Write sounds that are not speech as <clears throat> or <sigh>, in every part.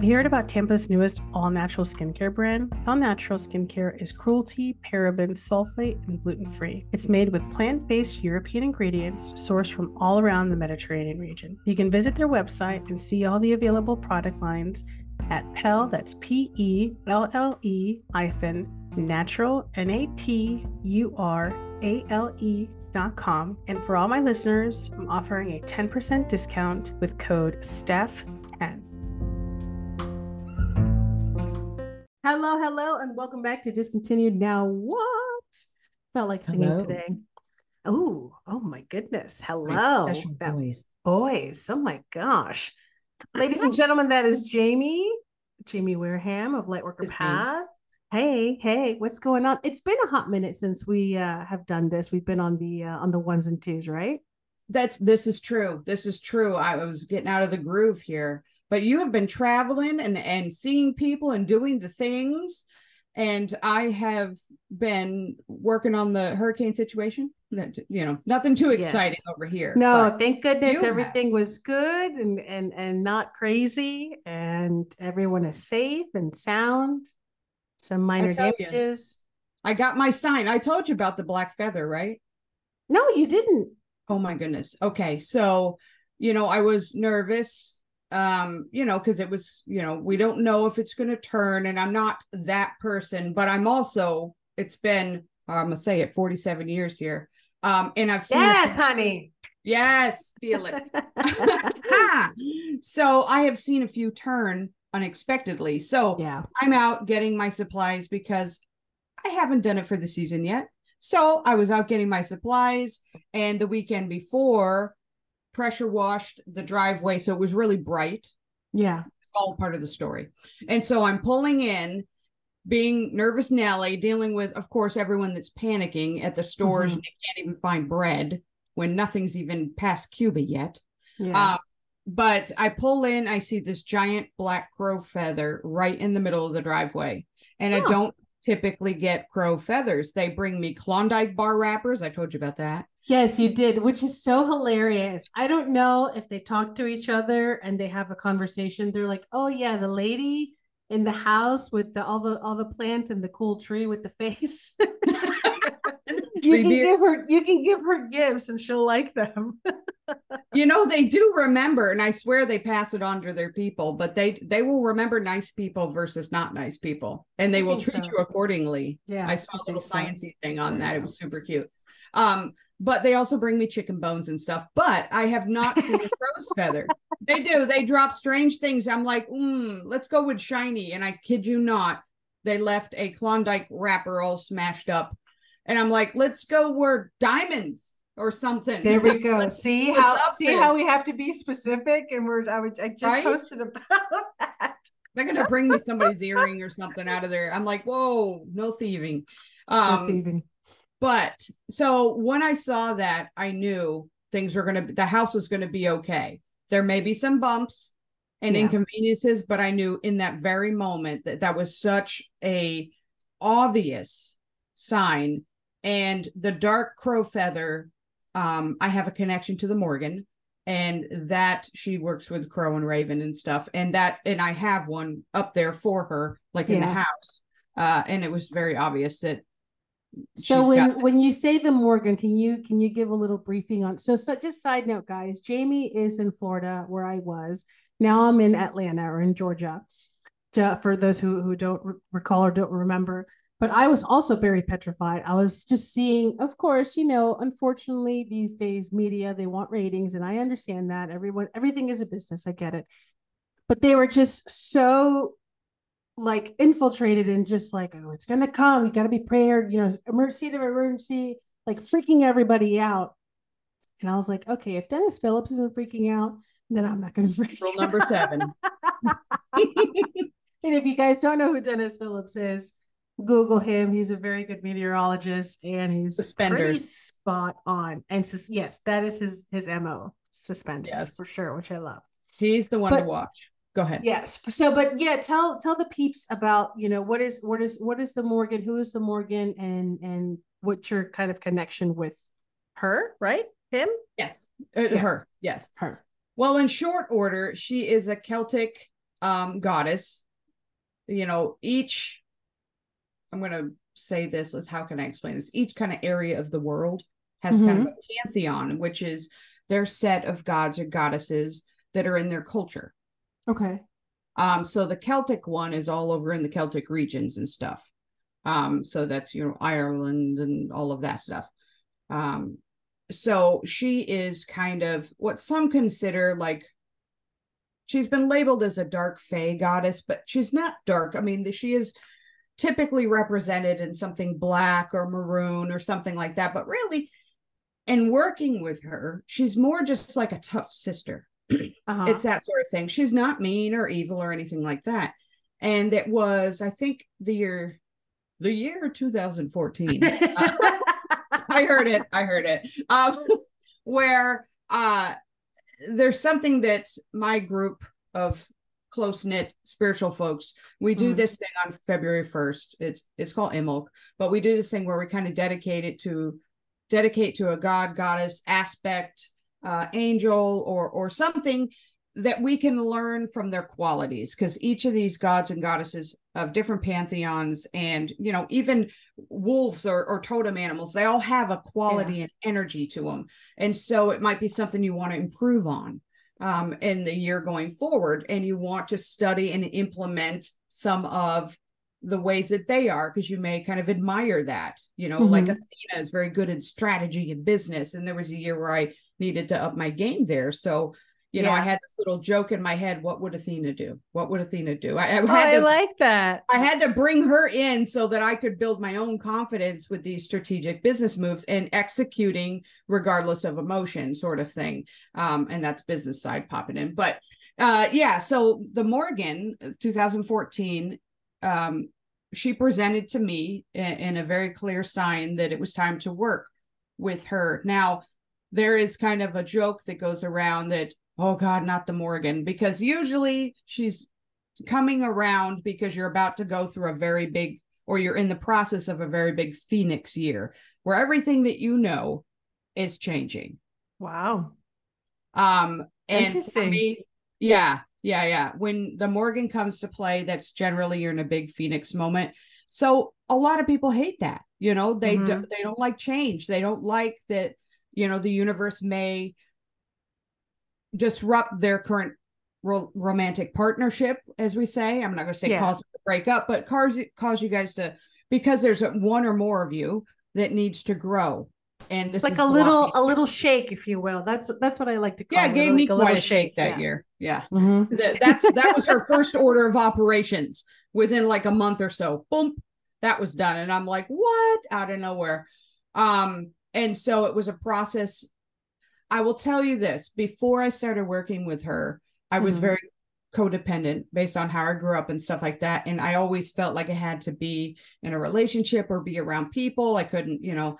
Have you heard about Tampa's newest all natural skincare brand? All Natural Skincare is cruelty, paraben, sulfate, and gluten free. It's made with plant based European ingredients sourced from all around the Mediterranean region. You can visit their website and see all the available product lines at Pelle, that's P E L L E hyphen natural, N A T U R A L E dot com. And for all my listeners, I'm offering a 10% discount with code STEPH10. Hello, hello, and welcome back to Discontinued Now What? Felt like singing hello. today. Oh, oh my goodness. Hello. My voice. Boys. Oh my gosh. Ladies and gentlemen, that is Jamie, Jamie Wareham of Lightworker Path. Hey, hey, what's going on? It's been a hot minute since we uh, have done this. We've been on the uh, on the ones and twos, right? That's this is true. This is true. I was getting out of the groove here but you have been traveling and and seeing people and doing the things. And i have been working on the hurricane situation. That you know nothing too exciting yes. over here no thank goodness everything have. was good and and and not crazy and everyone is safe and sound. Some minor damages. You, i got my sign. I told you about the black feather right? No you didn't. Oh my goodness. Okay so you know i was nervous um you know because it was you know we don't know if it's going to turn and i'm not that person but i'm also it's been i'm gonna say it 47 years here um and i've seen yes honey. Yes feel it. <laughs> So i have seen a few turn unexpectedly. So yeah. I'm out getting my supplies because i haven't done it for the season yet. So i was out getting my supplies and the weekend before pressure washed the driveway so it was really bright yeah it's all part of the story and so i'm pulling in being nervous nelly dealing with of course everyone that's panicking at the stores mm-hmm. and they can't even find bread when nothing's even past cuba yet yeah. Uh, but i pull in i see this giant black crow feather right in the middle of the driveway and oh. i don't typically get crow feathers. They bring me Klondike bar wrappers. I told you about that. Yes, you did, which is so hilarious. I don't know if they talk to each other and they have a conversation. They're like, "Oh yeah, the lady in the house with the all the all the plants and the cool tree with the face." <laughs> you can give her you can give her gifts and she'll like them. <laughs> you know they do remember and i swear they pass it on to their people but they they will remember nice people versus not nice people and they will treat so. you accordingly. Yeah i saw a little so. sciencey thing on that. It was super cute. Um but they also bring me chicken bones and stuff but i have not seen a <laughs> crow's feather. They do. They drop strange things. I'm like mm, let's go with shiny and i kid you not they left a klondike wrapper all smashed up and i'm like let's go where diamonds or something. There we <laughs> go. see how see there? how we have to be specific, and we're I was I just right? posted about <laughs> that. They're gonna bring me somebody's earring or something out of there. I'm like, whoa, no thieving. Um, no thieving. But so when I saw that, I knew things were gonna the house was gonna be okay. There may be some bumps and yeah. inconveniences, but I knew in that very moment that that was such a obvious sign and the dark crow feather um, I have a connection to the Morrigan and that she works with Crow and Raven and stuff. And that, and I have one up there for her, like in the house. Uh, and it was very obvious that. So when when you say the Morrigan, can you can you give a little briefing on? So, so just side note, guys. Jamie is in Florida, where I was. Now I'm in Atlanta or in Georgia. For those who who don't recall or don't remember, but I was also very petrified. I was just seeing, of course, you know, unfortunately these days media they want ratings, and I understand that everyone everything is a business. I get it, but they were just so like infiltrated and just like, oh, it's gonna come. You got to be prepared. You know, emergency to emergency, like freaking everybody out. And I was like, okay, if Dennis Phillips isn't freaking out, then I'm not gonna <laughs> freak. Rule number seven. <laughs> and if you guys don't know who Dennis Phillips is Google him. He's a very good meteorologist and he's suspenders. pretty spot on. And so, yes, that is his his mo suspenders yes. for sure, which I love. He's the one but, to watch. Go ahead. Yes. So, but yeah, tell tell the peeps about you know what is what is what is the Morrigan? Who is the Morrigan? And and what's your kind of connection with her? Right? Him? Yes. Uh, yeah. Her. Yes. Her. Well, in short order, she is a Celtic um goddess you know each i'm going to say this as how can i explain this? Each kind of area of the world has mm-hmm. kind of a pantheon which is their set of gods or goddesses that are in their culture. Okay. Um so the celtic one is all over in the celtic regions and stuff. Um so that's you know ireland and all of that stuff. Um so she is kind of what some consider like she's been labeled as a dark fey goddess, but she's not dark. I mean, she is typically represented in something black or maroon or something like that. But really, in working with her, she's more just like a tough sister. <clears throat> Uh-huh. It's that sort of thing. She's not mean or evil or anything like that. And it was, I think, the year, the year 2014. <laughs> uh, <laughs> I heard it. I heard it. Um, <laughs> where uh, there's something that my group of close knit spiritual folks we do mm. this thing on February 1st. It's it's called Imbolc, but we do this thing where we kind of dedicate it to dedicate to a god, goddess aspect, uh, angel, or or something that we can learn from their qualities because each of these gods and goddesses of different pantheons and you know even wolves or, or totem animals they all have a quality yeah. and energy to them and so it might be something you want to improve on um, in the year going forward and you want to study and implement some of the ways that they are because you may kind of admire that you know mm-hmm. like athena is very good at strategy and business and there was a year where i needed to up my game there so you know, I had this little joke in my head. What would Athena do? What would Athena do? I, I had oh, to, I like that. I had to bring her in so that I could build my own confidence with these strategic business moves and executing regardless of emotion, sort of thing. Um, and that's business side popping in. But uh, yeah, so the Morrigan, 2014, um, she presented to me in, in a very clear sign that it was time to work with her. Now, there is kind of a joke that goes around that oh God, not the Morrigan, because usually she's coming around because you're about to go through a very big, or you're in the process of a very big Phoenix year where everything that you know is changing. Wow. Um, and Interesting. Me, yeah, yeah, yeah. When the Morrigan comes to play, that's generally you're in a big Phoenix moment. So a lot of people hate that. You know, they mm-hmm. do, they don't like change. They don't like that. You know, the universe may disrupt their current ro- romantic partnership, as we say. I'm not going to say yeah. cause break up, but cause cause you guys to because there's one or more of you that needs to grow. And this like a little a little shake, if you will. That's that's what I like to call. Yeah, it gave me like quite a shake, shake that yeah. year. Yeah, mm-hmm. that, that's that was her <laughs> first order of operations within like a month or so. Boom, that was done, and I'm like, what? Out of nowhere. Um, and so it was a process I will tell you this before I started working with her, I was mm-hmm. very codependent based on how I grew up and stuff like that. And I always felt like I had to be in a relationship or be around people. I couldn't, you know,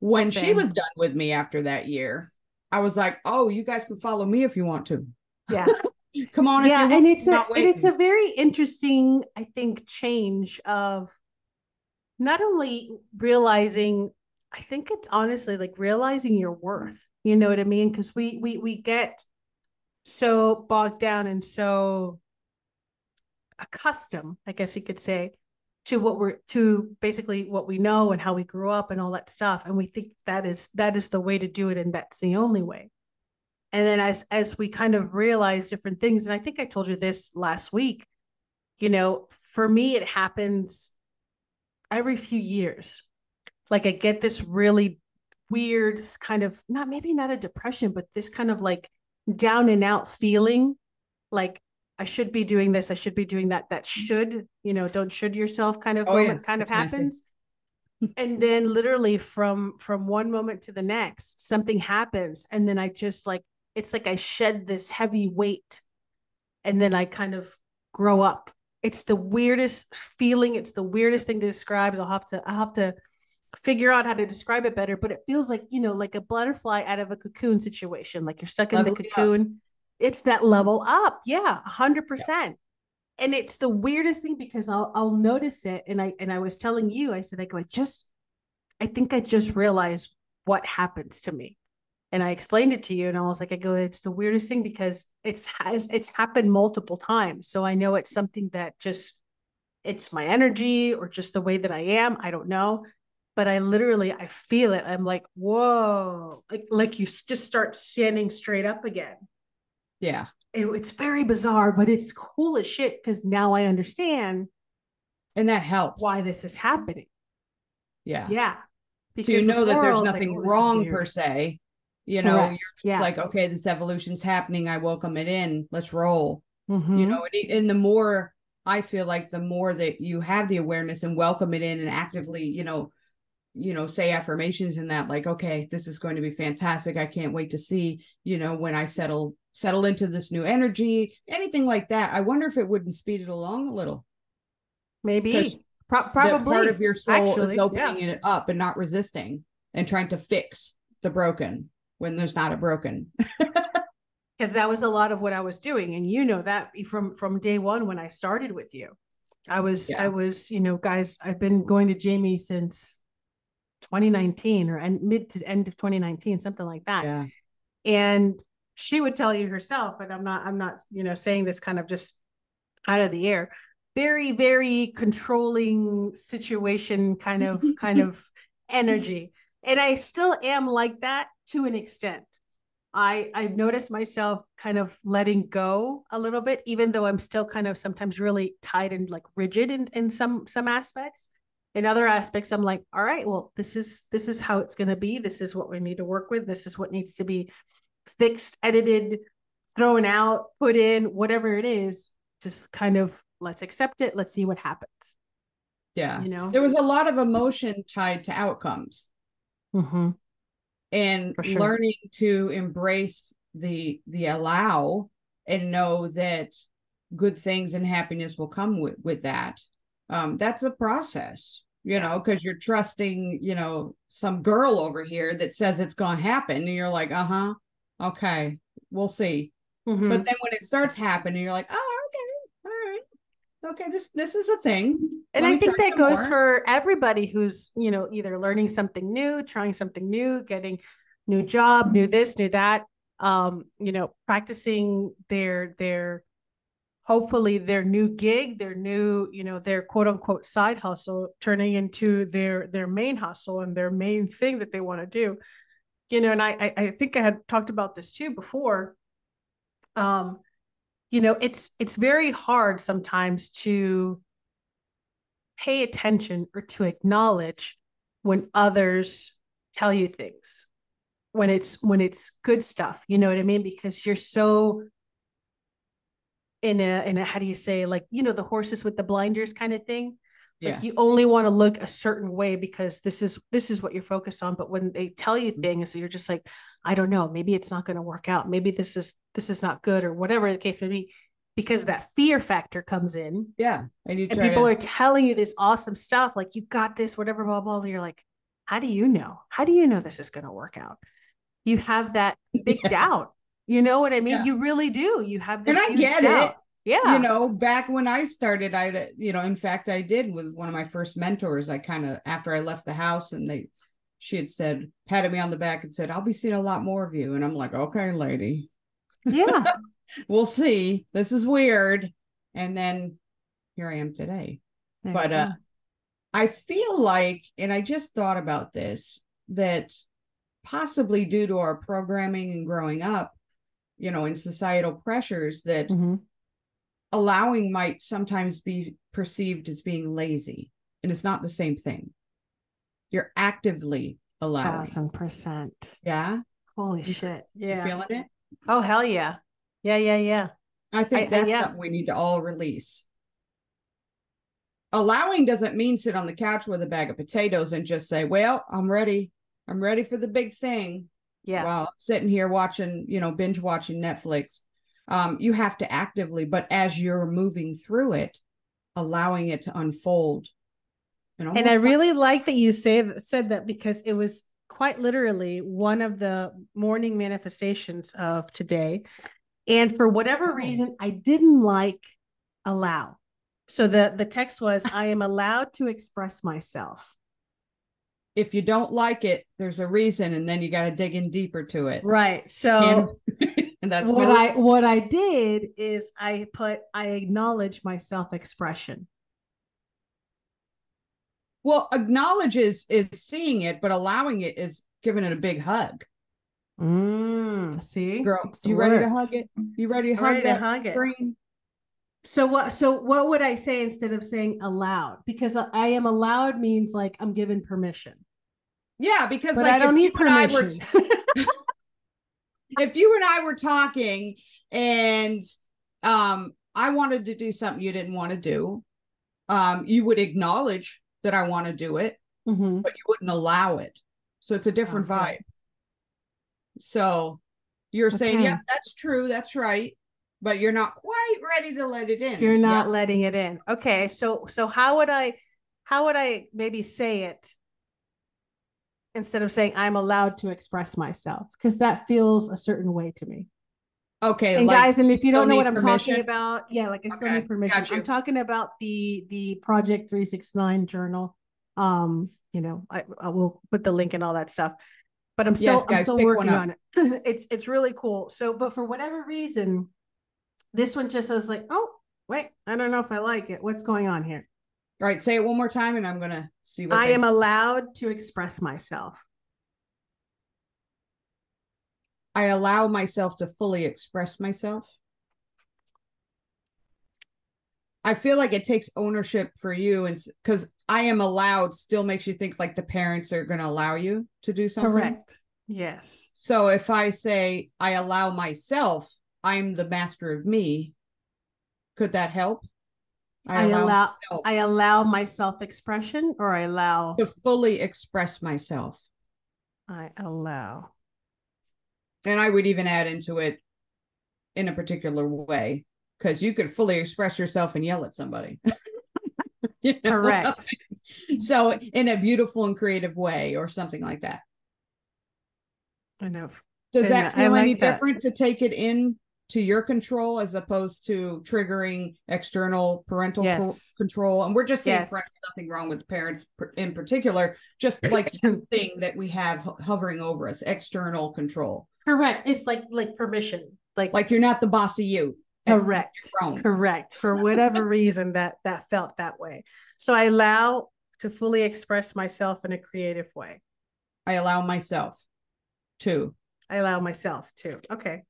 when Same. she was done with me after that year, I was like, oh, you guys can follow me if you want to. Yeah. <laughs> Come on. Yeah. and it's a, and it's a very interesting, I think, change of not only realizing, I think it's honestly like realizing your worth you know what I mean? Because we we we get so bogged down and so accustomed, I guess you could say, to what we're to basically what we know and how we grew up and all that stuff. And we think that is that is the way to do it, and that's the only way. And then as as we kind of realize different things, and I think I told you this last week, you know, for me it happens every few years. Like I get this really weird kind of not maybe not a depression, but this kind of like down and out feeling like I should be doing this, I should be doing that. That mm. should, you know, don't should yourself kind of oh, moment yeah. kind of happens. <laughs> and then literally from from one moment to the next, something happens. And then I just like it's like I shed this heavy weight and then I kind of grow up. It's the weirdest feeling. It's the weirdest thing to describe. I'll have to I'll have to figure out how to describe it better, but it feels like, you know, like a butterfly out of a cocoon situation. Like you're stuck in level the cocoon. Up. It's that level up. Yeah, hundred yeah. percent. And it's the weirdest thing because I'll I'll notice it. And I and I was telling you, I said, I go, I just I think I just realized what happens to me. and I explained it to you and I was like I go it's the weirdest thing because it's has it's happened multiple times so I know it's something that just it's my energy or just the way that I am I don't know but I literally I feel it. I'm like whoa. Like like you just start standing straight up again. Yeah. It, it's very bizarre but it's cool as shit because now I understand and that helps. why this is happening. Yeah. Yeah. Because so you know that there's nothing like, oh, wrong per se. You know Correct. you're just yeah. like okay this evolution's happening. I welcome it in. Let's roll. Mm-hmm. you know and, and the more i feel like the more that you have the awareness and welcome it in and actively you know you know say affirmations in that like okay this is going to be fantastic. I can't wait to see you know when i settle settle into this new energy anything like that. I wonder if it wouldn't speed it along a little. Maybe. Pro- probably part of your soul actually, is opening yeah. it up and not resisting and trying to fix the broken when there's not a broken. <laughs> Because that was a lot of what i was doing and you know that from from day one when i started with you. I was yeah. i was you know guys i've been going to jamie since 2019 or and mid to end of 2019 something like that. Yeah. and she would tell you herself and i'm not i'm not you know saying this kind of just out of the air very very controlling situation kind of <laughs> kind of energy. And i still am like that to an extent. I i've noticed myself kind of letting go a little bit even though i'm still kind of sometimes really tight and like rigid in, in some some aspects in other aspects i'm like all right well this is this is how it's going to be. This is what we need to work with. This is what needs to be fixed edited thrown out put in whatever it is just kind of let's accept it. Let's see what happens. Yeah. You know? There was a lot of emotion tied to outcomes. Mm-hmm. And sure. learning to embrace the the allow and know that good things and happiness will come with with that um that's a process you know because you're trusting you know some girl over here that says it's going to happen and you're like uh-huh okay we'll see mm-hmm. but then when it starts happening you're like oh okay all right okay this this is a thing and i think that goes more. for everybody who's you know either learning something new trying something new getting new job new this new that um you know practicing their their hopefully their new gig their new you know their quote unquote side hustle turning into their their main hustle and their main thing that they want to do. You know and i i think i had talked about this too before. Um you know it's it's very hard sometimes to pay attention or to acknowledge when others tell you things when it's when it's good stuff you know what i mean? Because you're so in a in a how do you say like you know the horses with the blinders kind of thing yeah. like you only want to look a certain way because this is this is what you're focused on but when they tell you mm-hmm. things you're just like i don't know maybe it's not going to work out maybe this is this is not good or whatever the case may be because that fear factor comes in. Yeah. And, and people to... are telling you this awesome stuff, like you got this, whatever, blah, blah, blah. You're like, how do you know? How do you know this is going to work out? You have that big <laughs> yeah. doubt. You know what I mean? Yeah. You really do. You have this. And I get doubt. it. Yeah. You know, back when I started, I, you know, in fact, I did with one of my first mentors. I kind of, after I left the house and they, she had said, patted me on the back and said, I'll be seeing a lot more of you. And I'm like, okay, lady. Yeah. <laughs> we'll see. This is weird. And then here I am today. There but uh I feel like, and I just thought about this, that possibly due to our programming and growing up, you know, in societal pressures, that mm-hmm. allowing might sometimes be perceived as being lazy. And it's not the same thing. You're actively allowing. Thousand percent. Yeah. Holy you, shit. Yeah. feeling it? Oh hell yeah. Yeah, yeah, yeah. I think I, that's I, yeah. something we need to all release. Allowing doesn't mean sit on the couch with a bag of potatoes and just say, "Well, I'm ready. I'm ready for the big thing." Yeah. While I'm sitting here watching, you know, binge watching Netflix. Um, you have to actively, but as you're moving through it, allowing it to unfold. And, and I really like that you say said that because it was quite literally one of the morning manifestations of today and for whatever reason, I didn't like allow. So the, the text was, I am allowed to express myself. If you don't like it, there's a reason, and then you got to dig in deeper to it. Right. So, and <laughs> that's what I what I did is I put I acknowledge my self expression. Well, acknowledge is is seeing it, but allowing it is giving it a big hug. Mm, see, girl, you ready to hug it? You ready to hug ready that to hug? It. So what? So what would I say instead of saying allowed? Because I am allowed means like I'm given permission. Yeah, because but like I don't need permission. Were, <laughs> if you and I were talking and um I wanted to do something you didn't want to do, um, you would acknowledge that I want to do it, mm-hmm. but you wouldn't allow it. So it's a different okay. vibe. So you're okay. saying, yeah, that's true, that's right but you're not quite ready to let it in. You're not letting it in. Okay. So so how would I how would I maybe say it instead of saying I'm allowed to express myself? Because that feels a certain way to me. Okay. And like, guys, and if you don't know what I'm permission? talking about, yeah, like I still okay. need permission. I'm talking about the the Project 369 journal. Um, you know, I, I will put the link and all that stuff. But I'm still yes, guys, I'm still working on it. <laughs> it's it's really cool. So, but for whatever reason, this one just says like, oh, wait, I don't know if I like it. What's going on here? All right, say it one more time and I'm going to see what I am say. allowed to express myself. I allow myself to fully express myself. I feel like it takes ownership for you and because I am allowed still makes you think like the parents are going to allow you to do something. Correct. Yes. So if I say I allow myself I'm the master of me. Could that help? I, I allow allow, I allow my self expression or I allow to fully express myself. I allow. And I would even add into it in a particular way because you could fully express yourself and yell at somebody. <laughs> you know? Correct. <laughs> so in a beautiful and creative way or something like that. I know. Does and that feel like any that. different to take it in to your control as opposed to triggering external parental yes. control. And we're just saying yes. nothing wrong with parents in particular, just like the <laughs> thing that we have hovering over us, external control. Correct. It's like like permission. Like like you're not the boss of you. Correct. Correct. For whatever <laughs> reason that that felt that way. So I allow to fully express myself in a creative way. I allow myself to. I allow myself to. Okay.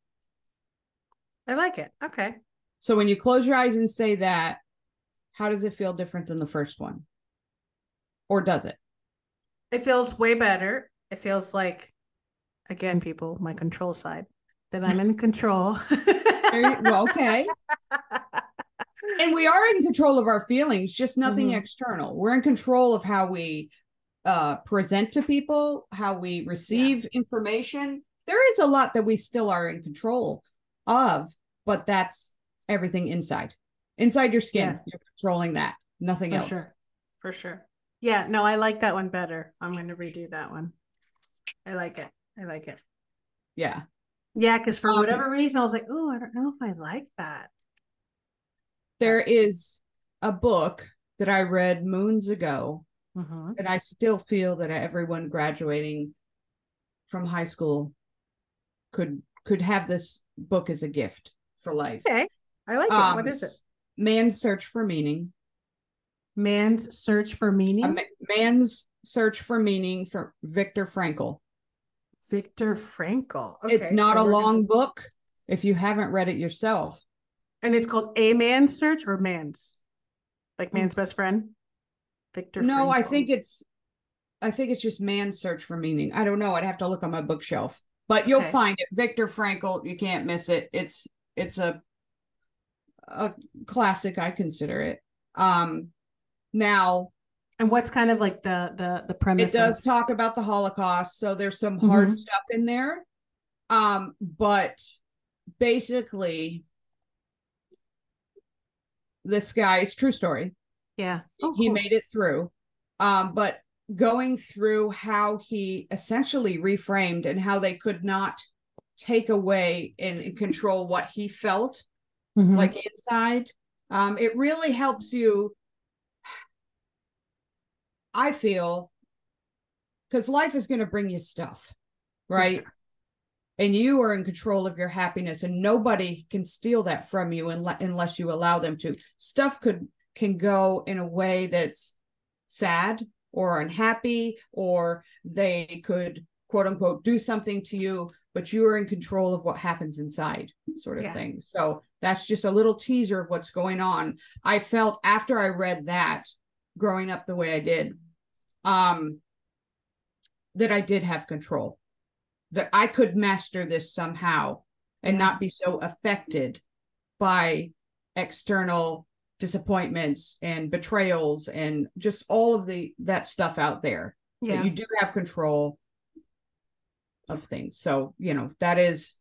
I like it. Okay. So when you close your eyes and say that, how does it feel different than the first one? Or does it? It feels way better. It feels like, again, people, my control side, that I'm in <laughs> control. well, okay. <laughs> and we are in control of our feelings, just nothing mm-hmm. external. We're in control of how we uh, present to people, how we receive yeah. information. There is a lot that we still are in control of, but that's everything inside. Inside your skin, yeah. you're controlling that. Nothing For else. Sure. For sure. Yeah, no, I like that one better. I'm going to redo that one. I like it. I like it. Yeah. Yeah, because for um, whatever reason, I was like, oh, I don't know if I like that. There is a book that I read moons ago, mm-hmm. and I still feel that everyone graduating from high school could could have this book as a gift for life. Okay. I like um, it. What um, it? Man's Search for Meaning. Man's Search for Meaning. Ma- man's Search for Meaning for Viktor Frankl. Viktor Frankl. Okay, it's not so a long gonna... book if you haven't read it yourself. And it's called A Man's Search or Man's? Like mm. Man's Best Friend? Viktor No, Frankl. I think it's I think it's just Man's Search for Meaning. I don't know. I'd have to look on my bookshelf but you'll okay. find it. Viktor Frankl, you can't miss it. It's it's a a classic, I consider it. Um now and what's kind of like the the the premise? It does of- talk about the Holocaust, so there's some hard mm-hmm. stuff in there. Um, but basically, this guy, it's true story. Yeah, oh, he cool. made it through. Um, but going through how he essentially reframed and how they could not take away and control what he felt mm-hmm. like inside um, it really helps you i feel because life is going to bring you stuff, right? Sure. And you are in control of your happiness, and nobody can steal that from you unless you allow them to. Stuff could can go in a way that's sad or unhappy, or they could quote unquote do something to you, but you are in control of what happens inside, sort of yeah. thing. So that's just a little teaser of what's going on. I felt after I read that, growing up the way I did, um, that I did have control, that I could master this somehow and yeah. not be so affected by external disappointments and betrayals and just all of the that stuff out there. Yeah. That you do have control of things. So, you know, that is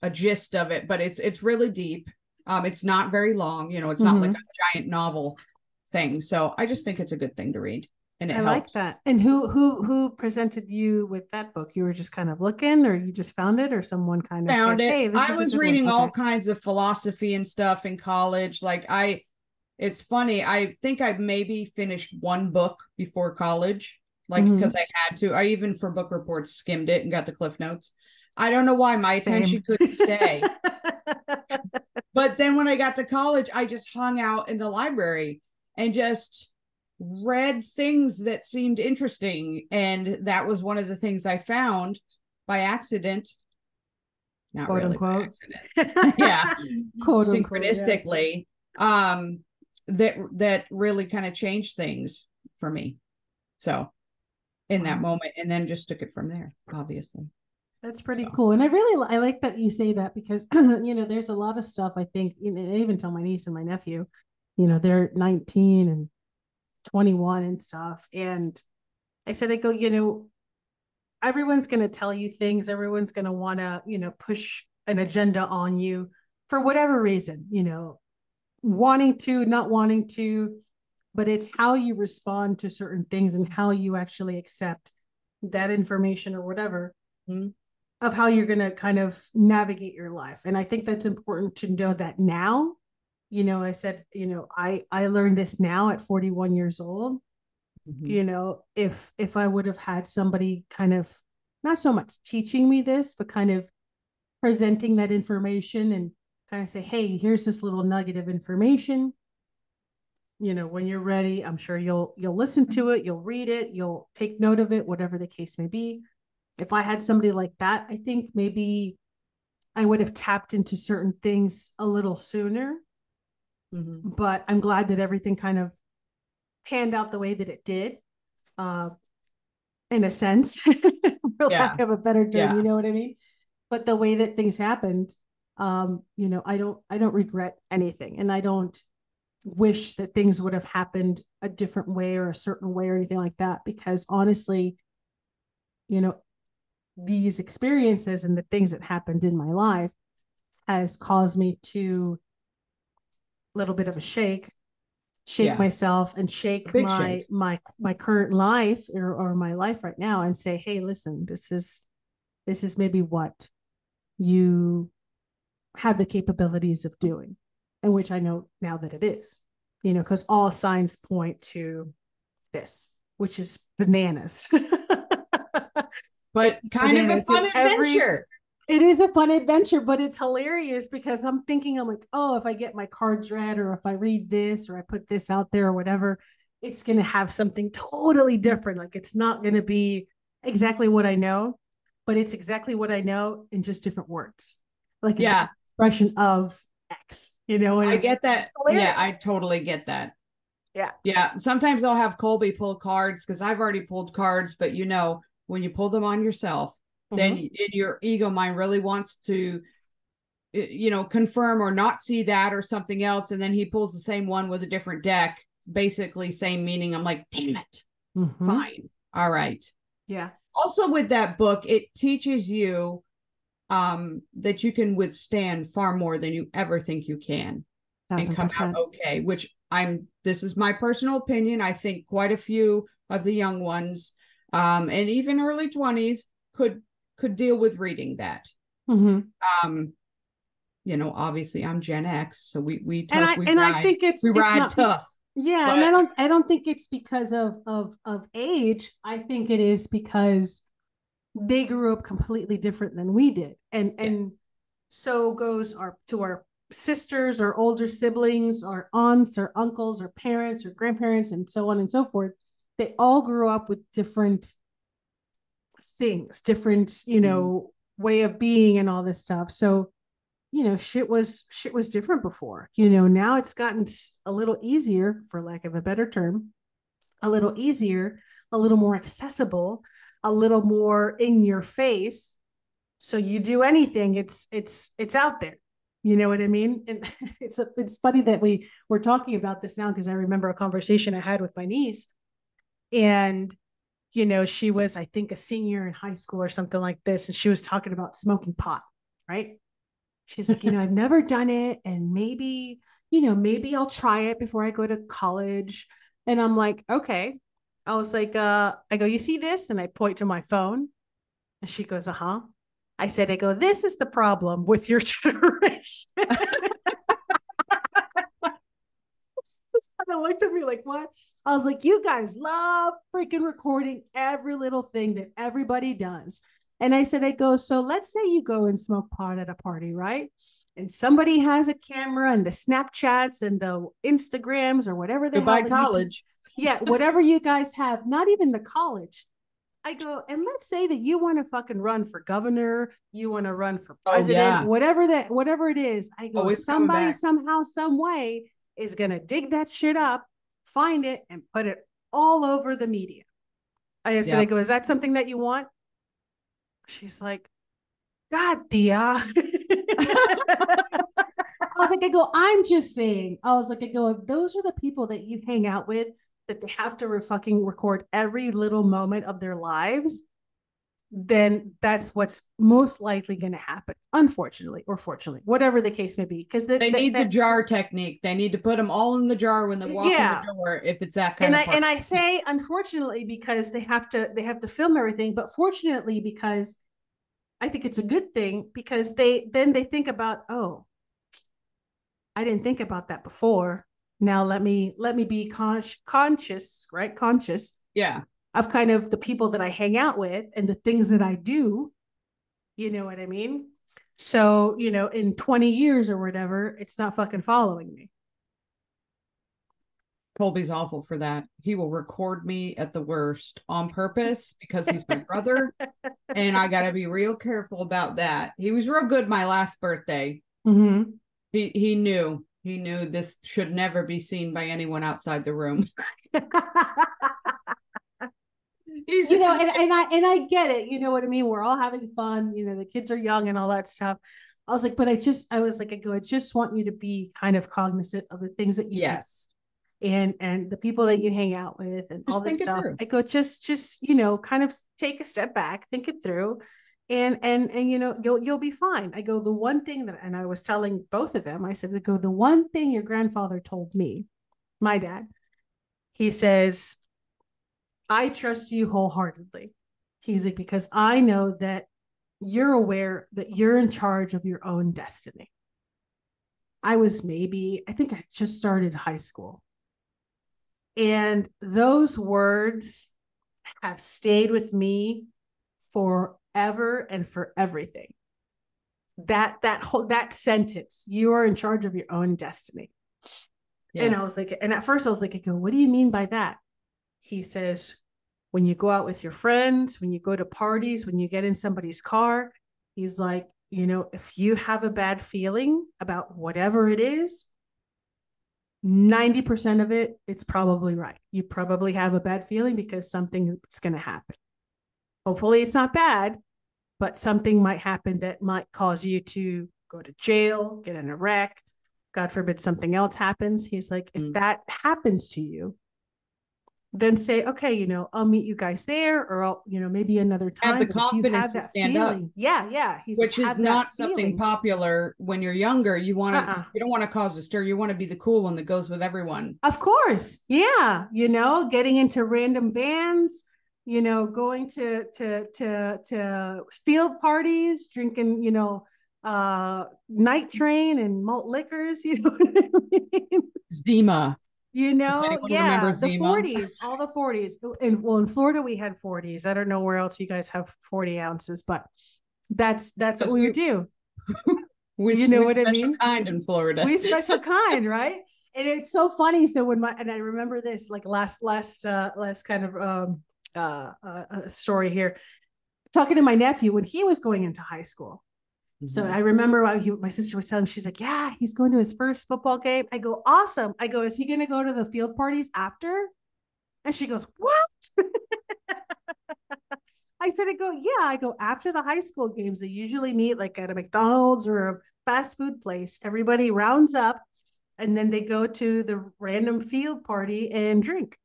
a gist of it, but it's it's really deep. Um, it's not very long, you know, it's mm-hmm. not like a giant novel thing. So I just think it's a good thing to read. And I helps. like that. And who who who presented you with that book? You were just kind of looking, or you just found it, or someone kind of found said, it. Hey, I was reading all kinds of philosophy and stuff in college. Like I, it's funny. I think I maybe finished one book before college, like because mm-hmm. I had to. I even for book reports skimmed it and got the cliff notes. I don't know why my Same. attention couldn't stay. <laughs> but then when I got to college, I just hung out in the library and just read things that seemed interesting. And that was one of the things I found by accident. Not Quote really unquote. accident. <laughs> yeah. <laughs> Quote synchronistically. Unquote, yeah. Um that that really kind of changed things for me. So in that moment and then just took it from there, obviously. That's pretty so. cool. And I really I like that you say that because <clears throat> you know, there's a lot of stuff I think you know, I even tell my niece and my nephew, you know, they're 19 and 21 and stuff. And I said, I go, you know, everyone's going to tell you things. Everyone's going to want to, you know, push an agenda on you for whatever reason, you know, wanting to, not wanting to, but it's how you respond to certain things and how you actually accept that information or whatever mm-hmm. of how you're going to kind of navigate your life. And I think that's important to know that now you know i said you know i i learned this now at 41 years old mm-hmm. you know if if i would have had somebody kind of not so much teaching me this but kind of presenting that information and kind of say hey here's this little nugget of information you know when you're ready i'm sure you'll you'll listen to it you'll read it you'll take note of it whatever the case may be if i had somebody like that i think maybe i would have tapped into certain things a little sooner Mm-hmm. But I'm glad that everything kind of panned out the way that it did, uh, in a sense, <laughs> for yeah. lack of a better term. Yeah. You know what I mean? But the way that things happened, um, you know, I don't, I don't regret anything, and I don't wish that things would have happened a different way or a certain way or anything like that. Because honestly, you know, these experiences and the things that happened in my life has caused me to a little bit of a shake shake yeah. myself and shake my shake. my my current life or, or my life right now and say hey listen this is this is maybe what you have the capabilities of doing and which i know now that it is you know because all signs point to this which is bananas <laughs> but kind bananas, of a fun adventure it is a fun adventure, but it's hilarious because I'm thinking, I'm like, oh, if I get my cards read or if I read this or I put this out there or whatever, it's going to have something totally different. Like it's not going to be exactly what I know, but it's exactly what I know in just different words. Like yeah, expression of X, you know? I get that. Yeah, I totally get that. Yeah. Yeah. Sometimes I'll have Colby pull cards because I've already pulled cards, but you know, when you pull them on yourself, mm-hmm. then your ego mind really wants to you know confirm or not see that or something else and then he pulls the same one with a different deck basically same meaning i'm like damn it mm-hmm. fine all right yeah also with that book it teaches you um that you can withstand far more than you ever think you can and come out okay which i'm this is my personal opinion i think quite a few of the young ones um and even early 20s could could deal with reading that. Mm-hmm. Um, you know, obviously I'm Gen X, so we we tough, and I we and ride, I think it's we it's ride not, tough. Yeah, but... and I don't I don't think it's because of of of age. I think it is because they grew up completely different than we did. And yeah. and so goes our to our sisters or older siblings or aunts or uncles or parents or grandparents and so on and so forth. They all grew up with different things, different, you know, mm-hmm. way of being and all this stuff. So you know shit was shit was different before you know now it's gotten a little easier for lack of a better term a little easier a little more accessible a little more in your face so you do anything it's it's it's out there you know what i mean and <laughs> it's it's funny that we we're talking about this now because i remember a conversation i had with my niece and you know she was i think a senior in high school or something like this and she was talking about smoking pot right She's like, you know, I've <laughs> never done it. And maybe, you know, maybe I'll try it before I go to college. And I'm like, okay. I was like, uh, I go, you see this? And I point to my phone. And she goes, uh-huh. I said, I go, this is the problem with your <laughs> generation. she just kind of looked at me like, what? I was like, you guys love freaking recording every little thing that everybody does. And I said, I go, so let's say you go and smoke pot at a party, right? And somebody has a camera and the Snapchats and the Instagrams or whatever they Goodbye college. Yeah, whatever you guys have, not even the college. I go, and let's say that you want to fucking run for governor, you want to run for president, oh, yeah. whatever that, whatever it is. I go, Always somebody somehow, some way is gonna dig that shit up, find it, and put it all over the media. I said, yep. I go, is that something that you want? she's like, God, Dia. <laughs> I was like, I go, I'm just saying. I was like, I go, if those are the people that you hang out with, that they have to re- fucking record every little moment of their lives, then that's what's most likely going to happen, unfortunately or fortunately, whatever the case may be. Because the, they the, need the, the jar technique. They need to put them all in the jar when they walk yeah. in the door. If it's that kind and of. I, and I say unfortunately because they have to they have to film everything, but fortunately because I think it's a good thing because they then they think about oh, I didn't think about that before. Now let me let me be con- conscious, right? Conscious. Yeah of kind of the people that I hang out with and the things that I do. You know what I mean? So, you know, in 20 years or whatever, it's not fucking following me. Colby's awful for that. He will record me at the worst on purpose because he's my brother. <laughs> and I got to be real careful about that. He was real good my last birthday. Mm-hmm. He, he knew, he knew this should never be seen by anyone outside the room. <laughs> He's, you know, and, and I and I get it. You know what I mean? We're all having fun. You know, the kids are young and all that stuff. I was like, but I just, I was like, I go, I just want you to be kind of cognizant of the things that you yes. Do and and the people that you hang out with and just all this stuff. I go, just just you know, kind of take a step back, think it through, and and and you know, you'll you'll be fine. I go, the one thing that, and I was telling both of them, I said, I go, the one thing your grandfather told me, my dad, he says, I trust you wholeheartedly. He's like, because I know that you're aware that you're in charge of your own destiny. I was maybe, I think I just started high school. And those words have stayed with me forever and for everything. That that whole that sentence, you are in charge of your own destiny. Yes. And I was like, and at first I was like, I go, what do you mean by that? he says, when you go out with your friends, when you go to parties, when you get in somebody's car, he's like, you know, if you have a bad feeling about whatever it is, 90% of it, it's probably right. You probably have a bad feeling because something is going to happen. Hopefully, it's not bad, but something might happen that might cause you to go to jail, get in a wreck. God forbid something else happens. He's like, if mm. that happens to you, then say, okay, you know, I'll meet you guys there, or I'll, you know, maybe another time. Have the confidence have to stand feeling, up. Yeah, yeah. He's which is not something feeling. popular when you're younger. You want to, uh-uh. you don't want to cause a stir. You want to be the cool one that goes with everyone. Of course, yeah. You know, getting into random bands. You know, going to to to to field parties, drinking. You know, uh, night train and malt liquors. <laughs> You know what I mean? Zima You know, yeah, the forties, all the forties. And well, in Florida we had forties. I don't know where else you guys have forty ounces, but that's that's what we, we would do. <laughs> we, you know what I mean? Kind in Florida. We special <laughs> kind, right? And it's so funny. So when my and I remember this like last last uh last kind of um uh, story here, talking to my nephew when he was going into high school. So mm-hmm. I remember he, my sister was telling, she's like, "Yeah, he's going to his first football game." I go, "Awesome!" I go, "Is he going to go to the field parties after?" And she goes, "What?" <laughs> I said, "I go, yeah." I go after the high school games. They usually meet like at a McDonald's or a fast food place. Everybody rounds up, and then they go to the random field party and drink.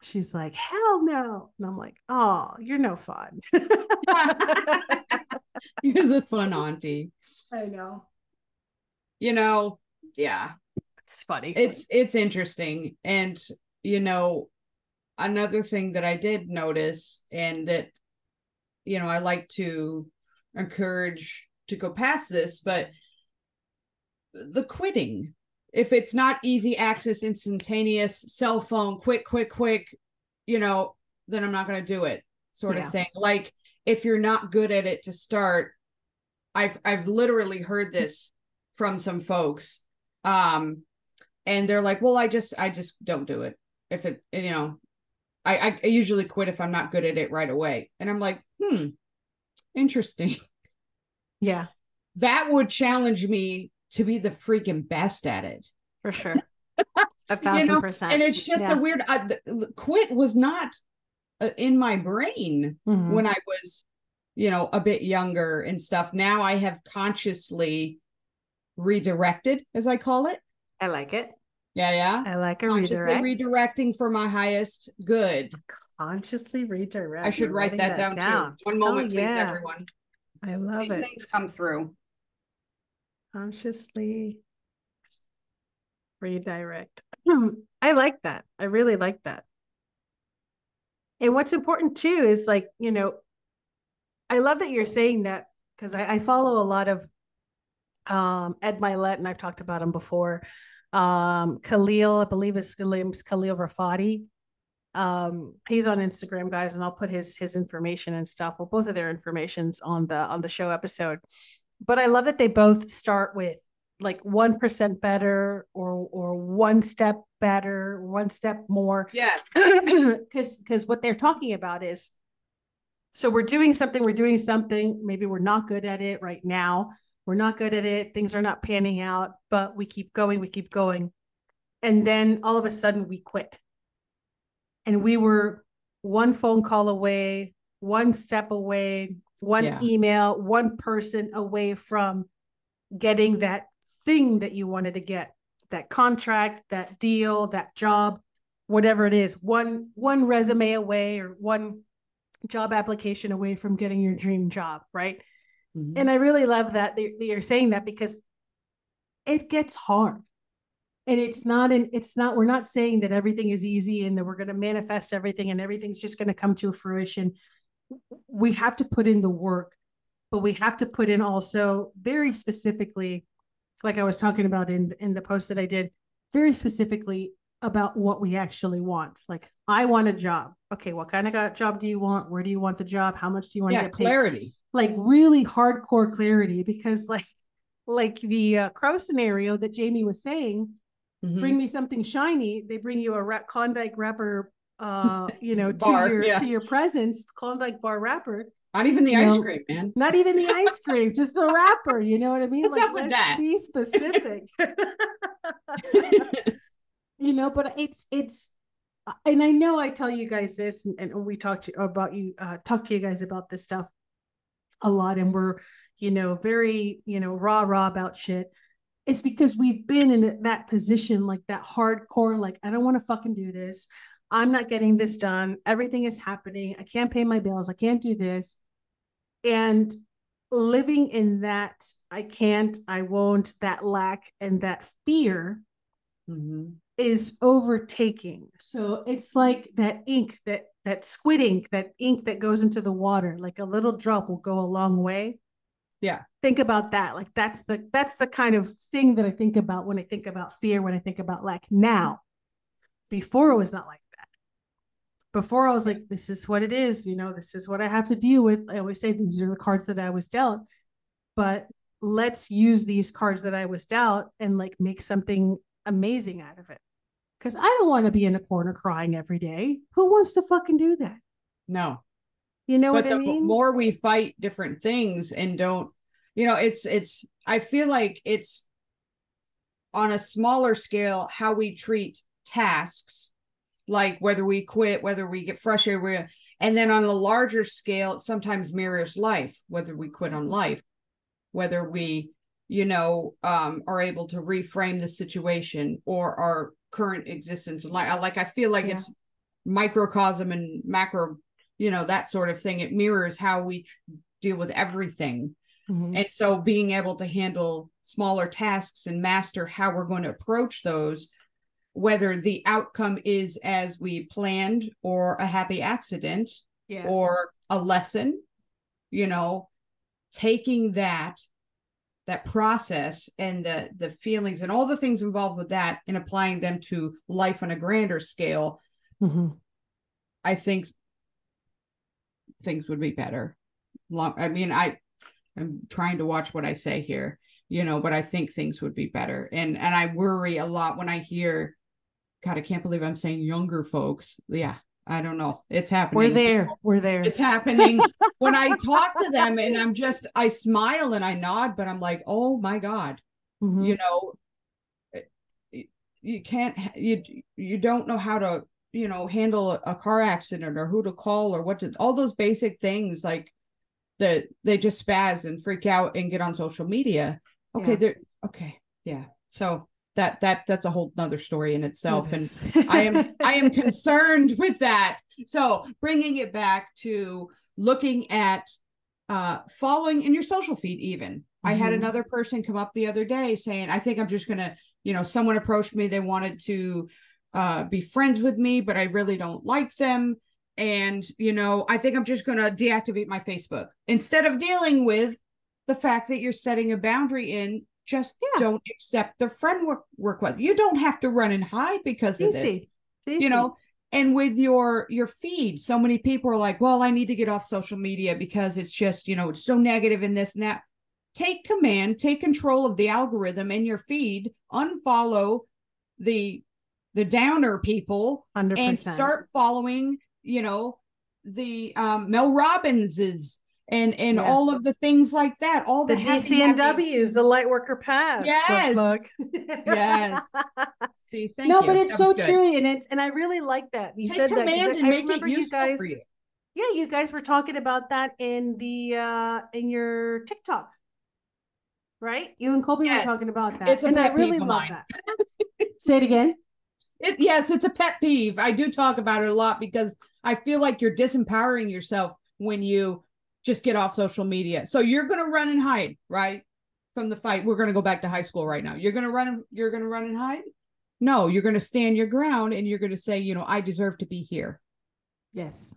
She's like, hell no. And I'm like, oh, you're no fun. <laughs> you're the fun auntie. I know. You know, yeah. It's funny. It's it's interesting. And you know, another thing that I did notice and that you know, I like to encourage to go past this, but the quitting if it's not easy access, instantaneous, cell phone, quick, quick, quick, you know, then I'm not going to do it, sort yeah. of thing. Like if you're not good at it to start, I've I've literally heard this from some folks, um, and they're like, "Well, I just I just don't do it. If it, you know, I I usually quit if I'm not good at it right away." And I'm like, "Hmm, interesting." Yeah, that would challenge me to be the freaking best at it. For sure. <laughs> A thousand you know? percent. And it's just yeah. a weird, I, the, quit was not uh, in my brain mm-hmm. when I was, you know, a bit younger and stuff. Now I have consciously redirected, as I call it. I like it. Yeah, yeah. I like a consciously redirect. redirecting for my highest good. Consciously redirect. I should write that, that down, down, too. One moment, oh, please, yeah. everyone. I love These it. Things come through consciously redirect. <clears throat> I like that. I really like that. And what's important too is like, you know, I love that you're saying that because I, I, follow a lot of um, Ed Mylett, and I've talked about him before. Um, Khalil, I believe his name's Khalil Rafati. Um, he's on Instagram, guys, and I'll put his his information and stuff. Well, both of their informations on the on the show episode but I love that they both start with like 1% better or or one step better, one step more. Yes. <clears throat> Cuz cuz what they're talking about is so we're doing something, we're doing something, maybe we're not good at it right now. We're not good at it, things are not panning out, but we keep going, we keep going. And then all of a sudden we quit. And we were one phone call away, one step away, one yeah. email, one person away from getting that thing that you wanted to get, that contract, that deal, that job, whatever it is, one one resume away or one job application away from getting your dream job, right? Mm-hmm. And I really love that you're saying that because it gets hard. And it's not an it's not we're not saying that everything is easy and that we're going to manifest everything and everything's just going to come to fruition we have to put in the work, but we have to put in also very specifically, like I was talking about in in the post that I did, very specifically about what we actually want. Like, I want a job. Okay, what kind of job do you want? Where do you want the job? How much do you want yeah, to get paid? Clarity. Like really hardcore clarity, because like like the uh, crow scenario that Jamie was saying, mm-hmm. bring me something shiny. They bring you a Klondike wrapper uh, <laughs> you know, bar, to your yeah. to your presence, Klondike bar wrapper. Not even the ice know, cream, man. Not even the ice <laughs> cream, just the wrapper. You know what I mean? What's like, up with that? Be specific. <laughs> you know, but it's it's, and I know I tell you guys this, and, and we talk to about you, uh, talk to you guys about this stuff a lot, and we're, you know, very, you know, rah rah about shit. It's because we've been in that position, like that hardcore, like I don't want to fucking do this. I'm not getting this done. Everything is happening. I can't pay my bills. I can't do this. And living in that, I can't, I won't, that lack and that fear mm-hmm. is overtaking. So it's like that ink, that that squid ink, that ink that goes into the water, like a little drop will go a long way. Yeah. Think about that. Like that's the that's the kind of thing that I think about when I think about fear, when I think about lack. Now, before it was not like that. Before I was like, this is what it is, you know, this is what I have to deal with. I always say these are the cards that I was dealt. But let's use these cards that I was dealt and like make something amazing out of it. Cause I don't want to be in a corner crying every day. Who wants to fucking do that? No. You know but what I mean? The more we fight different things and don't, you know, it's it's I feel like it's on a smaller scale how we treat tasks, like whether we quit, whether we get frustrated, and then on a larger scale, it sometimes mirrors life, whether we quit on life, whether we, you know, um, are able to reframe the situation or our current existence. Like, like I feel like yeah. it's microcosm and macro you know that sort of thing it mirrors how we tr- deal with everything mm-hmm. and so being able to handle smaller tasks and master how we're going to approach those whether the outcome is as we planned or a happy accident yeah. or a lesson you know taking that that process and the the feelings and all the things involved with that and applying them to life on a grander scale mm-hmm. i think things would be better. Long, I mean, I I'm trying to watch what I say here, you know, but I think things would be better. And and I worry a lot when I hear, God, I can't believe I'm saying younger folks. Yeah, I don't know. It's happening. We're there. We're there. It's happening. when I <laughs> talk to them and I'm just I smile and I nod, but I'm like, oh my God. Mm-hmm. You know, you can't you you don't know how to you know handle a, car accident or who to call or what to all those basic things like that they just spaz and freak out and get on social media okay yeah. they're okay yeah so that that that's a whole nother story in itself and i am i am <laughs> concerned with that so bringing it back to looking at uh following in your social feed even mm-hmm. i had mm-hmm. another person come up the other day saying i think i'm just gonna you know someone approached me they wanted to uh, be friends with me, but I really don't like them. And, you know, I think I'm just going to deactivate my Facebook instead of dealing with the fact that you're setting a boundary in. Just yeah. don't accept the friend work, request. You don't have to run and hide because of this. You know, and with your your feed so many people are like well i need to get off social media because it's just you know it's so negative in this and that take command take control of the algorithm in your feed unfollow the the downer people 100%. and start following, you know, the um, Mel Robbinses and and yeah. all of the things like that. All the, the DCNWs, the light worker pass. Yes. Look, yes. <laughs> See, no, you. but it's so good. true, and it's and I really like that you Take said that. I it useful you guys, you. Yeah, you guys were talking about that in the uh in your TikTok, right? You and Colby yes. were talking about that, it's and I really love that. <laughs> Say it again. It, yes, it's a pet peeve. I do talk about it a lot because I feel like you're disempowering yourself when you just get off social media. So you're going to run and hide, right? From the fight. We're going to go back to high school right now. You're going to run you're going to run and hide? No, you're going to stand your ground and you're going to say, you know, I deserve to be here. Yes.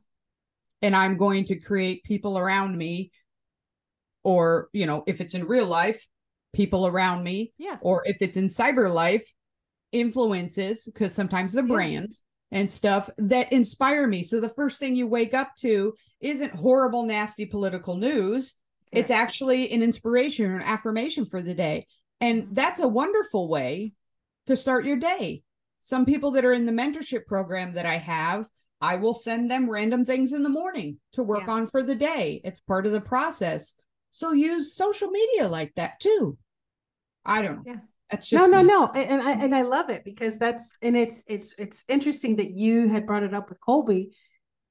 And I'm going to create people around me or, you know, if it's in real life, people around me. Yeah. Or if it's in cyber life, influences because sometimes the brands and stuff that inspire me. So the first thing you wake up to isn't horrible, nasty political news. It's actually an inspiration or an affirmation for the day. And that's a wonderful way to start your day. Some people that are in the mentorship program that I have, I will send them random things in the morning to work yeah. on for the day. It's part of the process. So use social media like that too. I don't know. Yeah. That's just no, no, no, and I and I love it because that's and it's it's it's interesting that you had brought it up with Colby,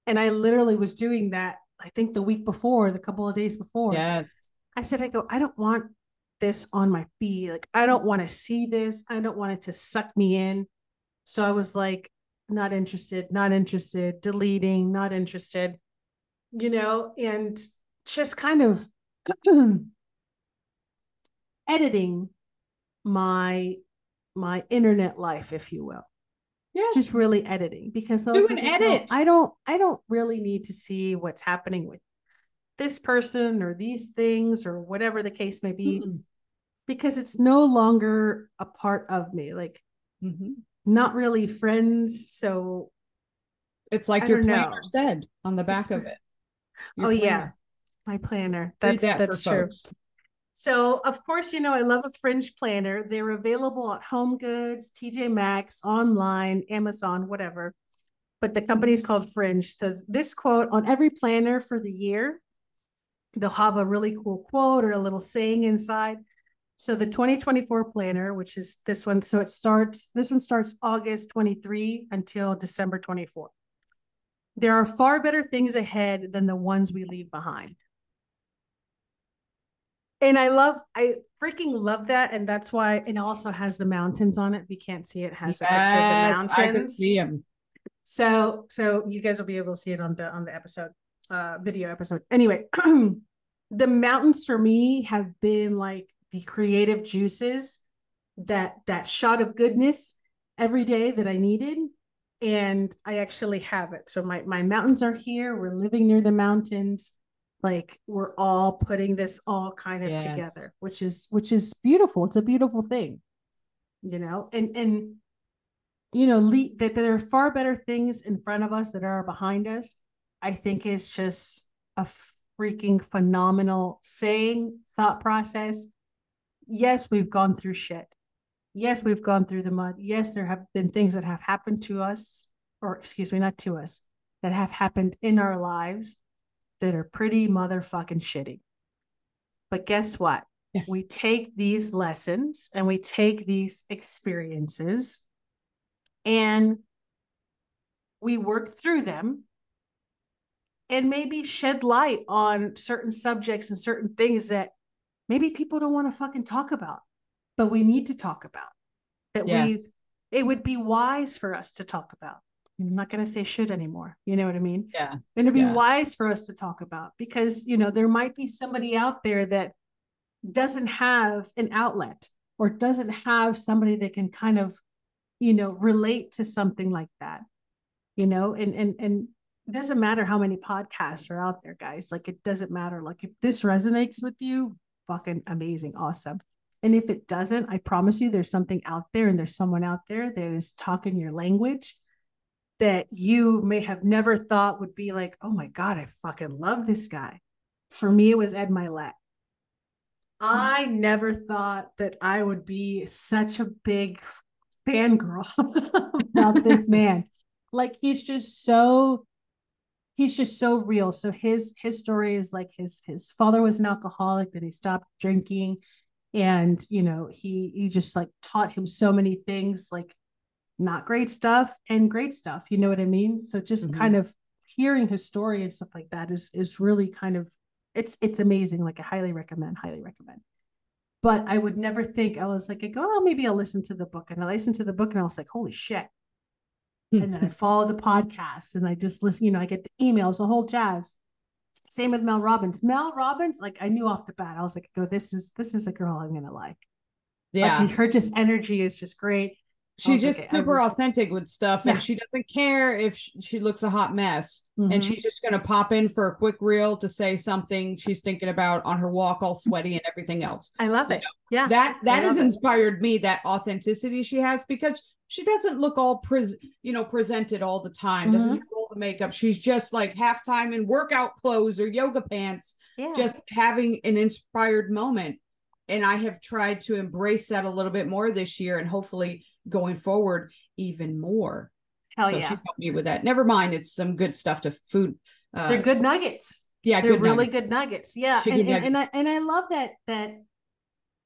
and I literally was doing that. I think the week before, the couple of days before. Yes, I said, I go, I don't want this on my feed. Like, I don't want to see this. I don't want it to suck me in. So I was like, not interested, not interested, deleting, not interested, you know, and just kind of <clears throat> editing my my internet life, if you will. Yes. Just really editing because those do an edit. I don't I don't really need to see what's happening with this person or these things or whatever the case may be mm-hmm. because it's no longer a part of me like mm-hmm. not really friends so it's like your planner know. said on the back it's, of it your oh planner. yeah my planner that's that that's true folks. So of course you know i love a fringe planner they're available at home goods tj maxx online amazon whatever but the company is called fringe so this quote on every planner for the year they'll have a really cool quote or a little saying inside. So the 2024 planner, which is this one, so it starts, this one starts August 23 until December 24. There are far better things ahead than the ones we leave behind. And I love, I freaking love that. And that's why it also has the mountains on it. We can't see it, it has yes, the mountains. I can see them. So, so you guys will be able to see it on the on the episode uh, video episode. Anyway, <clears throat> the mountains for me have been like the creative juices that that shot of goodness every day that I needed and I actually have it. So my my mountains are here. We're living near the mountains. Like we're all putting this all kind of yes. together, which is which is beautiful. It's a beautiful thing. You know, and and you know, le- that there are far better things in front of us that are behind us I think is just a freaking phenomenal saying, thought process. Yes, we've gone through shit. Yes, we've gone through the mud. Yes, there have been things that have happened to us, or excuse me, not to us, that have happened in our lives that are pretty motherfucking shitty. But guess what? Yeah. We take these lessons and we take these experiences and we work through them and maybe shed light on certain subjects and certain things that maybe people don't want to fucking talk about, but we need to talk about. That yes. we it would be wise for us to talk about. I'm not going to say should anymore. You know what I mean? Yeah. And it'd be yeah. wise for us to talk about because, you know, there might be somebody out there that doesn't have an outlet or doesn't have somebody that can kind of, you know, relate to something like that. You know, and and and it doesn't matter how many podcasts are out there, guys. Like it doesn't matter. Like if this resonates with you, fucking amazing, awesome. And if it doesn't, I promise you there's something out there and there's someone out there that is talking your language that you may have never thought would be like, oh my God, I fucking love this guy. For me, it was Ed Mylett. Mm. I never thought that I would be such a big fangirl <laughs> about this man. <laughs> Like he's just so he's just so real. So his his story is like his his father was an alcoholic that he stopped drinking and you know he he just like taught him so many things like not great stuff and great stuff you know what i mean so just mm-hmm. kind of hearing his story and stuff like that is is really kind of it's it's amazing like i highly recommend highly recommend but i would never think i was like i go oh maybe i'll listen to the book and i listened to the book and i was like holy shit and then I <laughs> follow the podcast and I just listen, you know, I get the emails, the whole jazz. Same with Mel Robbins. Mel Robbins, like I knew off the bat, I was like, go, this is this is a girl I'm gonna like. Yeah. Like, her just energy is just great. She's just super authentic with stuff yeah. and she doesn't care if she looks a hot mess mm-hmm. and she's just going to pop in for a quick reel to say something she's thinking about on her walk all sweaty and everything else. I love it. You know, yeah. That that has inspired it. me that authenticity she has because she doesn't look all pres you know presented all the time doesn't mm-hmm. have all the makeup she's just like halftime in workout clothes or yoga pants yeah. just having an inspired moment and i have tried to embrace that a little bit more this year and hopefully going forward even more Hell so yeah. she's helped me with that never mind it's some good stuff to food uh, they're good nuggets yeah they're really nuggets. good nuggets yeah and, and, and, I, and i love that that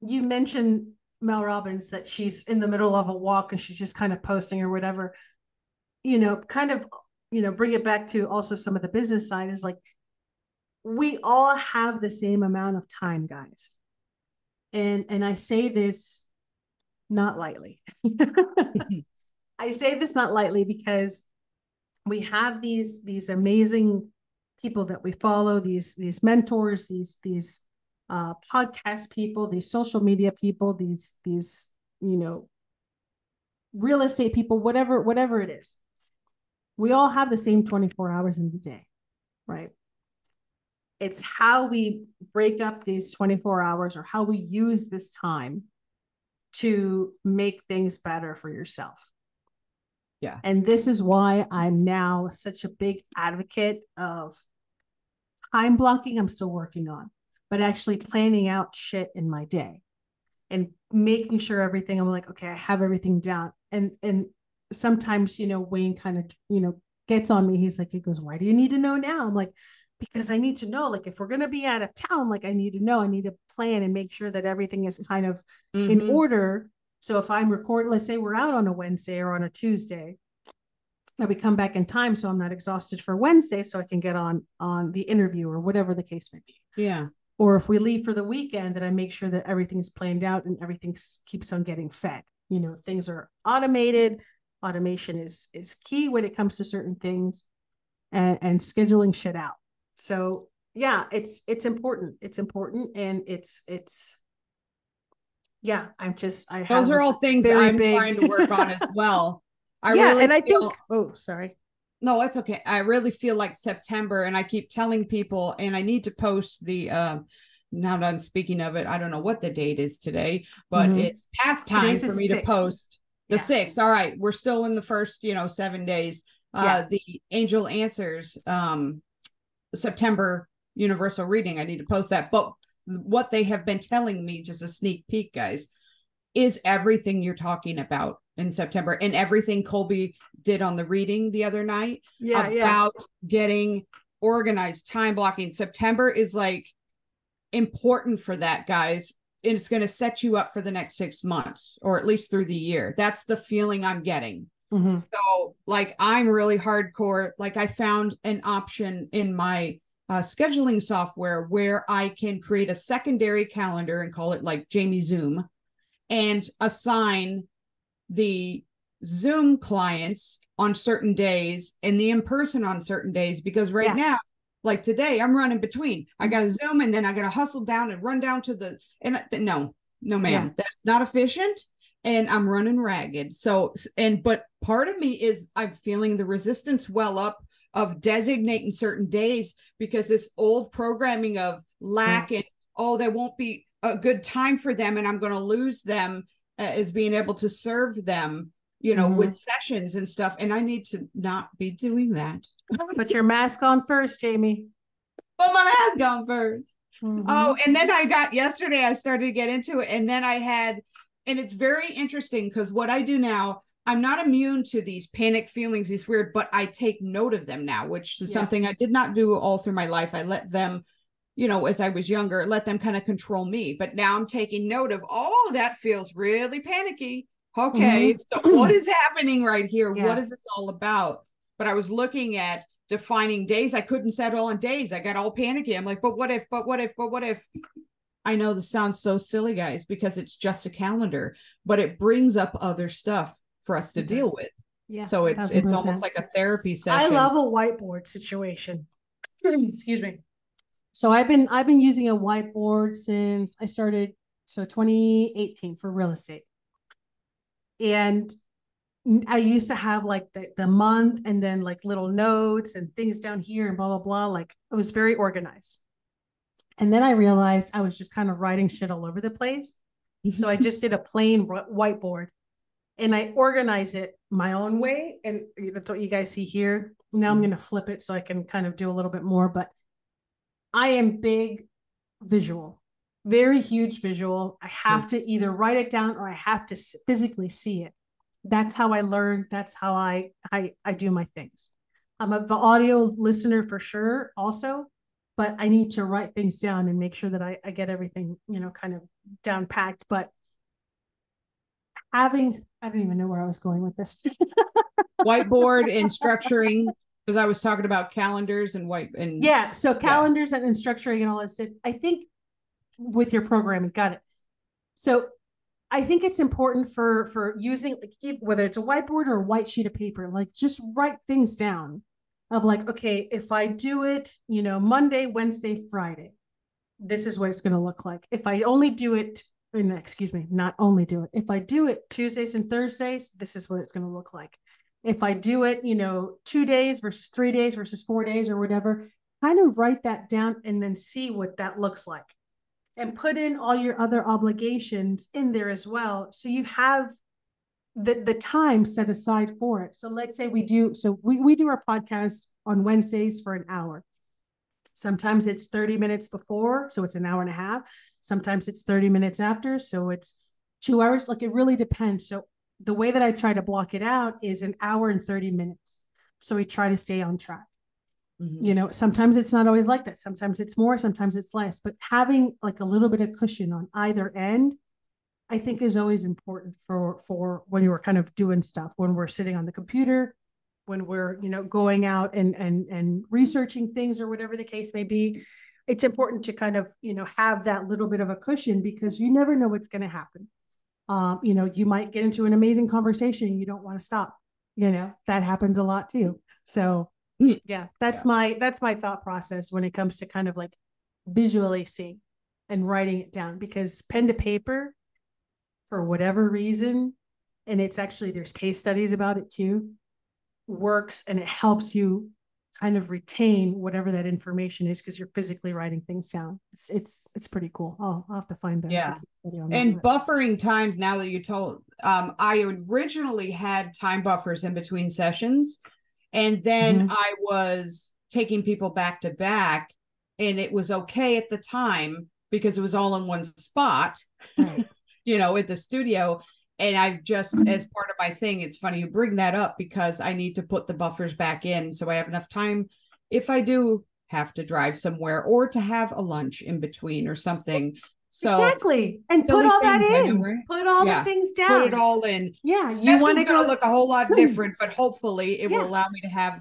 you mentioned Mel Robbins that she's in the middle of a walk and she's just kind of posting or whatever, you know, kind of, you know, bring it back to also some of the business side is like, we all have the same amount of time, guys. And and I say this not lightly. <laughs> I say this not lightly because we have these these amazing people that we follow, these these mentors, these these uh, podcast people, these social media people, these these you know real estate people, whatever whatever it is. We all have the same 24 hours in the day, right? it's how we break up these 24 hours or how we use this time to make things better for yourself. Yeah. And this is why I'm now such a big advocate of time blocking. I'm still working on, but actually planning out shit in my day and making sure everything I'm like, okay, I have everything down. And and sometimes, you know, Wayne kind of, you know, gets on me. He's like, he goes, Why do you need to know now? I'm like, because I need to know, like, if we're going to be out of town, like, I need to know, I need to plan and make sure that everything is kind of mm-hmm. in order. So if I'm recording, let's say we're out on a Wednesday or on a Tuesday, that we come back in time so I'm not exhausted for Wednesday, so I can get on on the interview or whatever the case may be. Yeah. Or if we leave for the weekend, that I make sure that everything's planned out and everything keeps on getting fed. You know, things are automated. Automation is is key when it comes to certain things, and and scheduling shit out. So yeah, it's it's important. It's important, and it's it's yeah. I'm just I those are all things I'm big... trying to work on as well. <laughs> I yeah, really and I feel, think oh sorry. No, it's okay. I really feel like September, and I keep telling people, and I need to post the. Uh, now that I'm speaking of it, I don't know what the date is today, but mm-hmm. it's past time Today's for me six. to post the yeah. six. All right, we're still in the first, you know, seven days. Uh, yeah. the Angel Answers um September universal reading. I need to post that. But what they have been telling me, just a sneak peek, guys, is everything you're talking about in September and everything Colby did on the reading the other night yeah, about yeah. getting organized, time blocking. September is like important for that, guys. And it's going to set you up for the next six months or at least through the year. That's the feeling I'm getting. Mm-hmm. So, like, I'm really hardcore. Like, I found an option in my uh, scheduling software where I can create a secondary calendar and call it like Jamie Zoom and assign the Zoom clients on certain days and the in person on certain days because right yeah. now like today i'm running between i got to zoom and then i got to hustle down and run down to the and no no ma'am yeah. that's not efficient and i'm running ragged. So and but part of me is i'm feeling the resistance well up of designating certain days because this old programming of lack and oh there won't be a good time for them and i'm going to lose them uh, is being able to serve them you know mm-hmm. with sessions and stuff. And i need to not be doing that. <laughs> Put your mask on first jamie. Put my mask on 1st mm-hmm. oh and then i got yesterday i started to get into it and then i had and it's very interesting because what i do now i'm not immune to these panic feelings these weird but i take note of them now which is yeah. something i did not do all through my life i let them you know, as I was younger, let them kind of control me. But now I'm taking note of, oh, that feels really panicky. Okay, mm-hmm. so what is happening right here? Yeah. What is this all about? But I was looking at defining days. I couldn't settle on days. I got all panicky. I'm like, but what if, but what if, but what if? I know this sounds so silly, guys, because it's just a calendar, but it brings up other stuff for us to deal with. Yeah. So it's it's almost like a therapy session. I love a whiteboard situation. <clears throat> Excuse me. So I've been I've been using a whiteboard since I started so 2018 for real estate. And I used to have like the, the month and then like little notes and things down here and blah blah blah. Like it was very organized. And then I realized I was just kind of writing shit all over the place. so I just did a <laughs> plain whiteboard and I organize it my own way. And that's what you guys see here. Now I'm mm-hmm. going to flip it so I can kind of do a little bit more. But I am big visual, very huge visual. I have to either write it down or I have to physically see it. That's how I learn. That's how I I, I do my things. I'm a the audio listener for sure, also, but I need to write things down and make sure that I, I get everything, you know, kind of down packed. But having I don't even know where I was going with this. <laughs> Whiteboard and structuring because I was talking about calendars and white and yeah, so calendars yeah. and structuring and all this. I think with your programming, got it. So I think it's important for for using like whether it's a whiteboard or a white sheet of paper, like just write things down of like, okay, if I do it, you know, Monday, Wednesday, Friday, this is what it's going to look like. If I only do it, excuse me, not only do it, if I do it Tuesdays and Thursdays, this is what it's going to look like. If I do it, you know, two days versus three days versus four days or whatever, kind of write that down and then see what that looks like. And put in all your other obligations in there as well. So you have the the time set aside for it. So let's say we do so we, we do our podcast on wednesdays for an hour. Sometimes it's 30 minutes before so it's an hour and a half. Sometimes it's 30 minutes after so it's two hours. Like it really depends. So the way that i try to block it out is an hour and 30 minutes. So we try to stay on track. Mm-hmm. You know, sometimes it's not always like that. Sometimes it's more, sometimes it's less. But having like a little bit of cushion on either end, I think is always important for for when you're kind of doing stuff, when we're sitting on the computer, when we're, you know, going out and and and researching things or whatever the case may be. It's important to kind of, you know, have that little bit of a cushion because you never know what's going to happen. Um, you know, you might get into an amazing conversation, you don't want to stop. You know, that happens a lot too. So Mm. yeah that's yeah. my that's my thought process when it comes to kind of like visually seeing and writing it down because pen to paper for whatever reason and it's actually there's case studies about it too works and it helps you kind of retain whatever that information is because you're physically writing things down it's it's it's pretty cool i'll, I'll have to find that yeah and that. buffering times now that you told um i originally had time buffers in between sessions and then mm-hmm. I was taking people back to back, and it was okay at the time because it was all in one spot, right. You know, at the studio. And I've just, as part of my thing, it's funny you bring that up because I need to put the buffers back in so I have enough time if I do have to drive somewhere or to have a lunch in between or something so exactly, and put all that in. Know, Put all yeah. the things down. Put it all in. Yeah, you want to go look a whole lot <clears throat> different, but hopefully it yeah. will allow me to have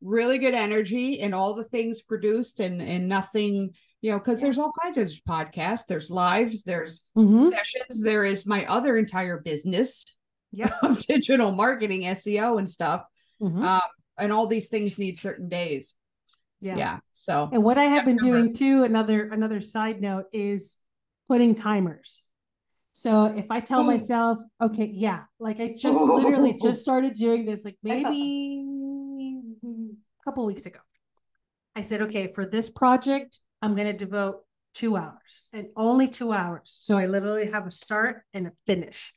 really good energy and all the things produced and and nothing you know because yeah. there's all kinds of podcasts there's lives there's mm-hmm. sessions there is my other entire business yeah <laughs> of digital marketing seo and stuff mm-hmm. um, and all these things need certain days yeah yeah so and what i have been doing too another another side note is putting timers. So if I tell myself, okay, yeah, like I <laughs> just literally just started doing this, like maybe a couple weeks ago. I said, okay, for this project, I'm going to devote two hours and only two hours. So I literally have a start and a finish,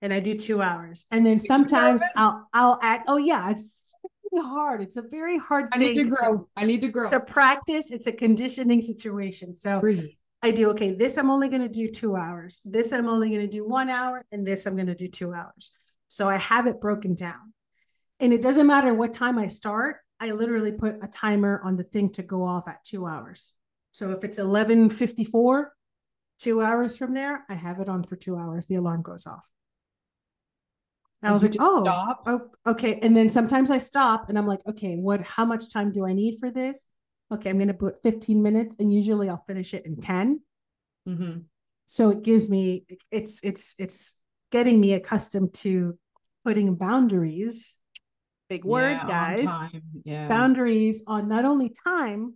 and I do two hours. And then sometimes I'll I'll act. Oh yeah, it's hard. It's a very hard. I need to grow. I need to grow. It's a practice. It's a conditioning situation. So Breathe. I do, okay, this I'm only going to do two hours. This I'm only going to do one hour. And this I'm going to do two hours. So I have it broken down. And it doesn't matter what time I start, I literally put a timer on the thing to go off at two hours. So if it's 1154, two hours from there, I have it on for two hours. The alarm goes off. I was like, oh, oh, okay. And then sometimes I stop and I'm like, okay, what, how much time do I need for this? okay, I'm going to put 15 minutes and usually I'll finish it in 10. Mm-hmm. So it gives me, it's, it's, it's getting me accustomed to putting boundaries. Big word, yeah, guys. Yeah. Boundaries on not only time,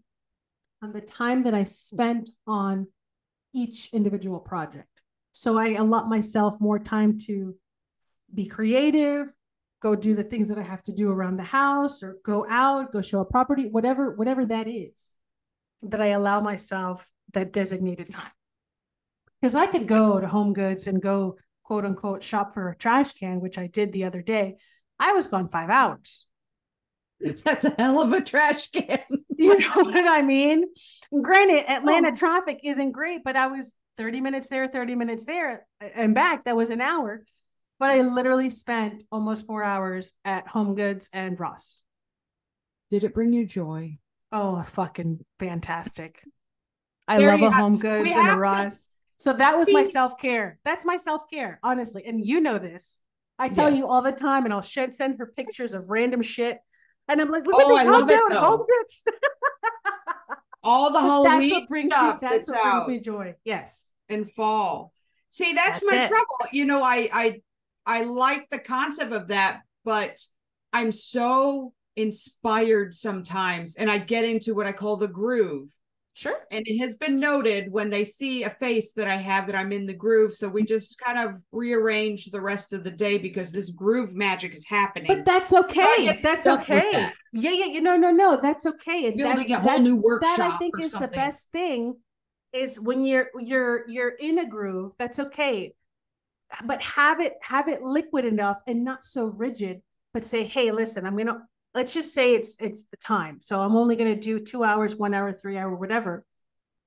on the time that I spent on each individual project. So I allot myself more time to be creative, go do the things that I have to do around the house or go out, go show a property, whatever, whatever that is, that I allow myself that designated time. Because I could go to Home Goods and go quote unquote shop for a trash can, which I did the other day. I was gone five hours. <laughs> That's a hell of a trash can. <laughs> you know what I mean? Granted, Atlanta oh. traffic isn't great, but I was 30 minutes there, 30 minutes there and back. That was an hour but I literally spent almost four hours at Home Goods and Ross. Did it bring you joy? Oh, fucking fantastic. I there love a Home Goods and a Ross. To, so that was my self care. That's my self care, honestly. And you know this. I tell yes. you all the time, and I'll send her pictures of random shit. And I'm like, look oh, at me, I love it, <laughs> all the Halloween that's what brings stuff me, that's, that's what brings me joy. Yes. And fall. See, that's, that's my it. trouble. You know, I I I like the concept of that, but I'm so inspired sometimes and I get into what I call the groove. Sure. And it has been noted when they see a face that I have that I'm in the groove. So we just kind of rearrange the rest of the day because this groove magic is happening. But that's okay. That's okay. That. Yeah, yeah, you know, no, no, that's okay. And Building that's, a whole new workshop. That I think is something. the best thing is when you're you're you're in a groove, that's okay. But have it have it liquid enough and not so rigid, but say, hey, listen, I'm gonna let's just say it's it's the time. So I'm only gonna do two hours, one hour, three hour, whatever.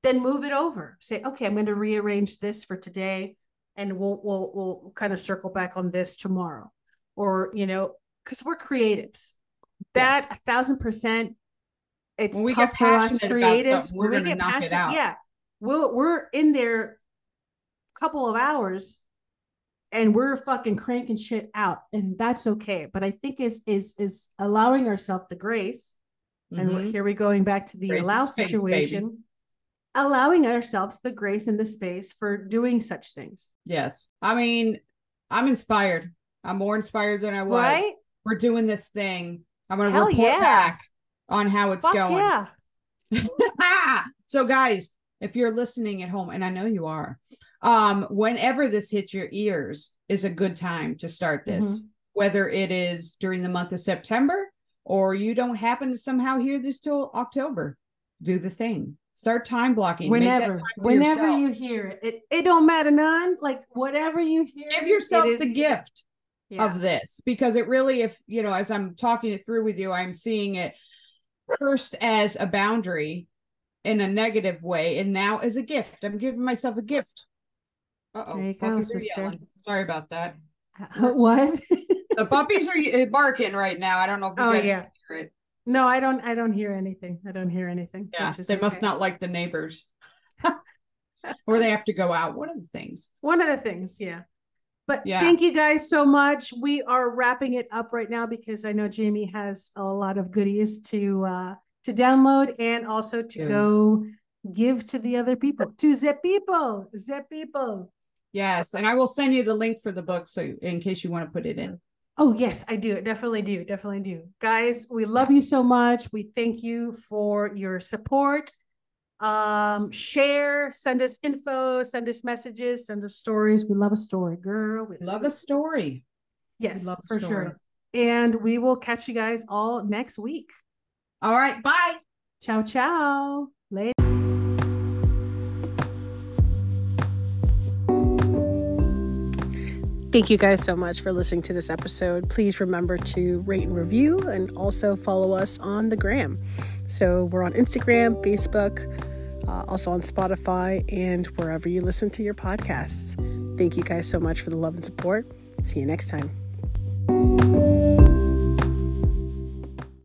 Then move it over. Say, okay, I'm gonna rearrange this for today and we'll we'll we'll kind of circle back on this tomorrow. Or, you know, because we're creatives. That yes. a thousand percent it's when tough for us creatives. We're when we get knock it out. Yeah. We'll, we're in there a couple of hours and we're fucking cranking shit out and that's okay. But i think is is is allowing ourselves the grace mm-hmm. and here we going back to the grace allow situation. Allowing ourselves the grace and the space for doing such things. Yes. I mean i'm inspired. I'm more inspired than i was. Right? we're doing this thing. I'm going to report yeah. back on how it's Fuck going. yeah. <laughs> So guys if you're listening at home and i know you are um whenever this hits your ears is a good time to start this mm-hmm. whether it is during the month of september or you don't happen to somehow hear this till october do the thing start time blocking whenever whenever yourself. you hear it. it it don't matter none like whatever you hear give yourself is, the gift yeah. of this because it really if you know as i'm talking it through with you i'm seeing it first as a boundary in a negative way and now as a gift i'm giving myself a gift uh-oh. There you go, sister. Sorry about that. Uh, <laughs> what? the puppies are barking right now. I don't know if you oh, guys yeah. hear it. No, I don't. I don't hear anything. I don't hear anything. Yeah, they okay. must not like the neighbors, <laughs> or they have to go out. One of the things. One of the things, yeah. But yeah. thank you guys so much. We are wrapping it up right now because I know Jamie has a lot of goodies to uh to download and also to yeah. go give to the other people, to the people, the people. Yes, and I will send you the link for the book so in case you want to put it in. Oh, yes, I do. Definitely do. Definitely do. Guys, we love you so much. We thank you for your support. Um, share, send us info, send us messages, send us stories. We love a story, girl. We love a story. Yes, love for story. sure. And we will catch you guys all next week. All right. Bye. Ciao, ciao. Thank you guys so much for listening to this episode. Please remember to rate and review and also follow us on the gram. So we're on Instagram, Facebook, uh, also on Spotify, and wherever you listen to your podcasts. Thank you guys so much for the love and support. See you next time.